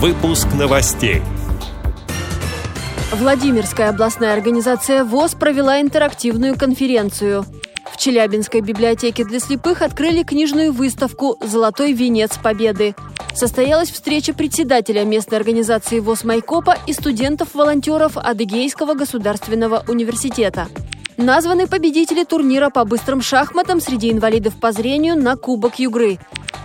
Выпуск новостей. Владимирская областная организация ВОЗ провела интерактивную конференцию. В Челябинской библиотеке для слепых открыли книжную выставку «Золотой венец Победы». Состоялась встреча председателя местной организации ВОЗ Майкопа и студентов-волонтеров Адыгейского государственного университета. Названы победители турнира по быстрым шахматам среди инвалидов по зрению на Кубок Югры.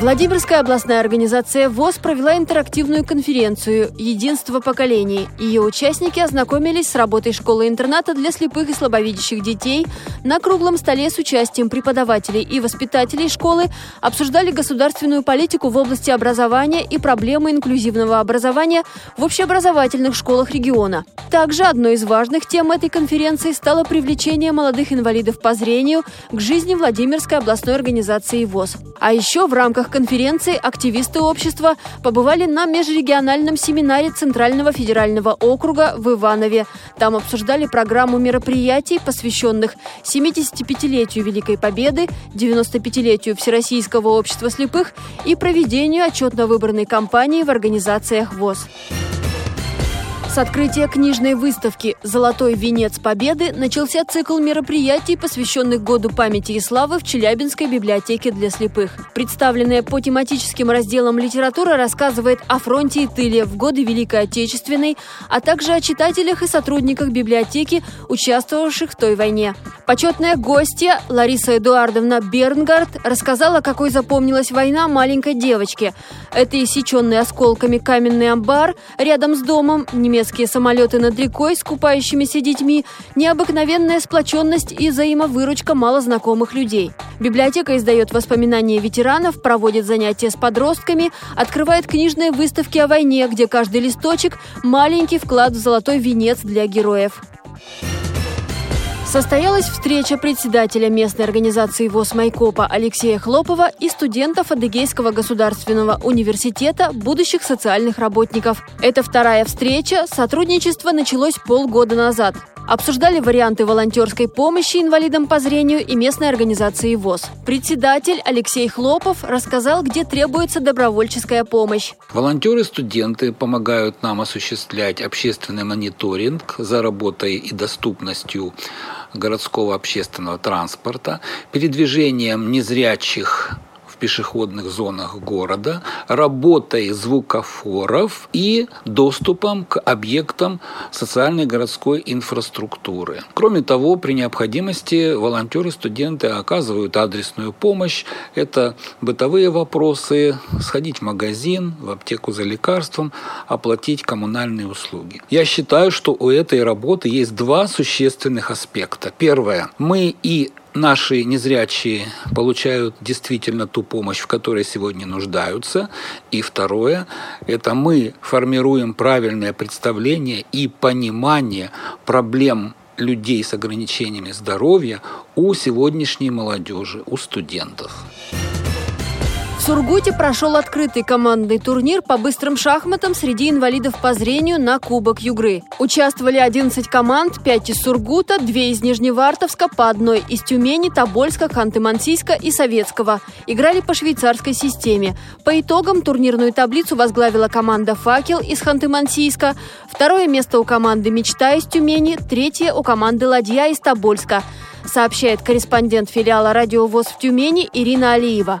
Владимирская областная организация ВОЗ провела интерактивную конференцию «Единство поколений». Ее участники ознакомились с работой школы-интерната для слепых и слабовидящих детей. На круглом столе с участием преподавателей и воспитателей школы обсуждали государственную политику в области образования и проблемы инклюзивного образования в общеобразовательных школах региона. Также одной из важных тем этой конференции стало привлечение молодых инвалидов по зрению к жизни Владимирской областной организации ВОЗ. А еще в рамках конференции активисты общества побывали на межрегиональном семинаре Центрального федерального округа в Иванове. Там обсуждали программу мероприятий, посвященных 75-летию Великой Победы, 95-летию Всероссийского общества слепых и проведению отчетно-выборной кампании в организациях ВОЗ. С открытия книжной выставки «Золотой венец Победы» начался цикл мероприятий, посвященных Году памяти и славы в Челябинской библиотеке для слепых. Представленная по тематическим разделам литература рассказывает о фронте и тыле в годы Великой Отечественной, а также о читателях и сотрудниках библиотеки, участвовавших в той войне. Почетная гостья Лариса Эдуардовна Бернгард рассказала, какой запомнилась война маленькой девочке. Это иссеченный осколками каменный амбар рядом с домом, немецкий немецкие самолеты над рекой с купающимися детьми, необыкновенная сплоченность и взаимовыручка малознакомых людей. Библиотека издает воспоминания ветеранов, проводит занятия с подростками, открывает книжные выставки о войне, где каждый листочек – маленький вклад в золотой венец для героев. Состоялась встреча председателя местной организации ВОЗ Майкопа Алексея Хлопова и студентов Адыгейского государственного университета будущих социальных работников. Это вторая встреча, сотрудничество началось полгода назад. Обсуждали варианты волонтерской помощи инвалидам по зрению и местной организации ВОЗ. Председатель Алексей Хлопов рассказал, где требуется добровольческая помощь. Волонтеры-студенты помогают нам осуществлять общественный мониторинг за работой и доступностью городского общественного транспорта, передвижением незрячих пешеходных зонах города, работой звукофоров и доступом к объектам социальной городской инфраструктуры. Кроме того, при необходимости волонтеры, студенты оказывают адресную помощь. Это бытовые вопросы, сходить в магазин, в аптеку за лекарством, оплатить коммунальные услуги. Я считаю, что у этой работы есть два существенных аспекта. Первое. Мы и наши незрячие получают действительно ту помощь, в которой сегодня нуждаются. И второе, это мы формируем правильное представление и понимание проблем людей с ограничениями здоровья у сегодняшней молодежи, у студентов. Сургуте прошел открытый командный турнир по быстрым шахматам среди инвалидов по зрению на Кубок Югры. Участвовали 11 команд, 5 из Сургута, 2 из Нижневартовска, по одной из Тюмени, Тобольска, Ханты-Мансийска и Советского. Играли по швейцарской системе. По итогам турнирную таблицу возглавила команда «Факел» из Ханты-Мансийска, второе место у команды «Мечта» из Тюмени, третье у команды «Ладья» из Тобольска сообщает корреспондент филиала «Радиовоз» в Тюмени Ирина Алиева.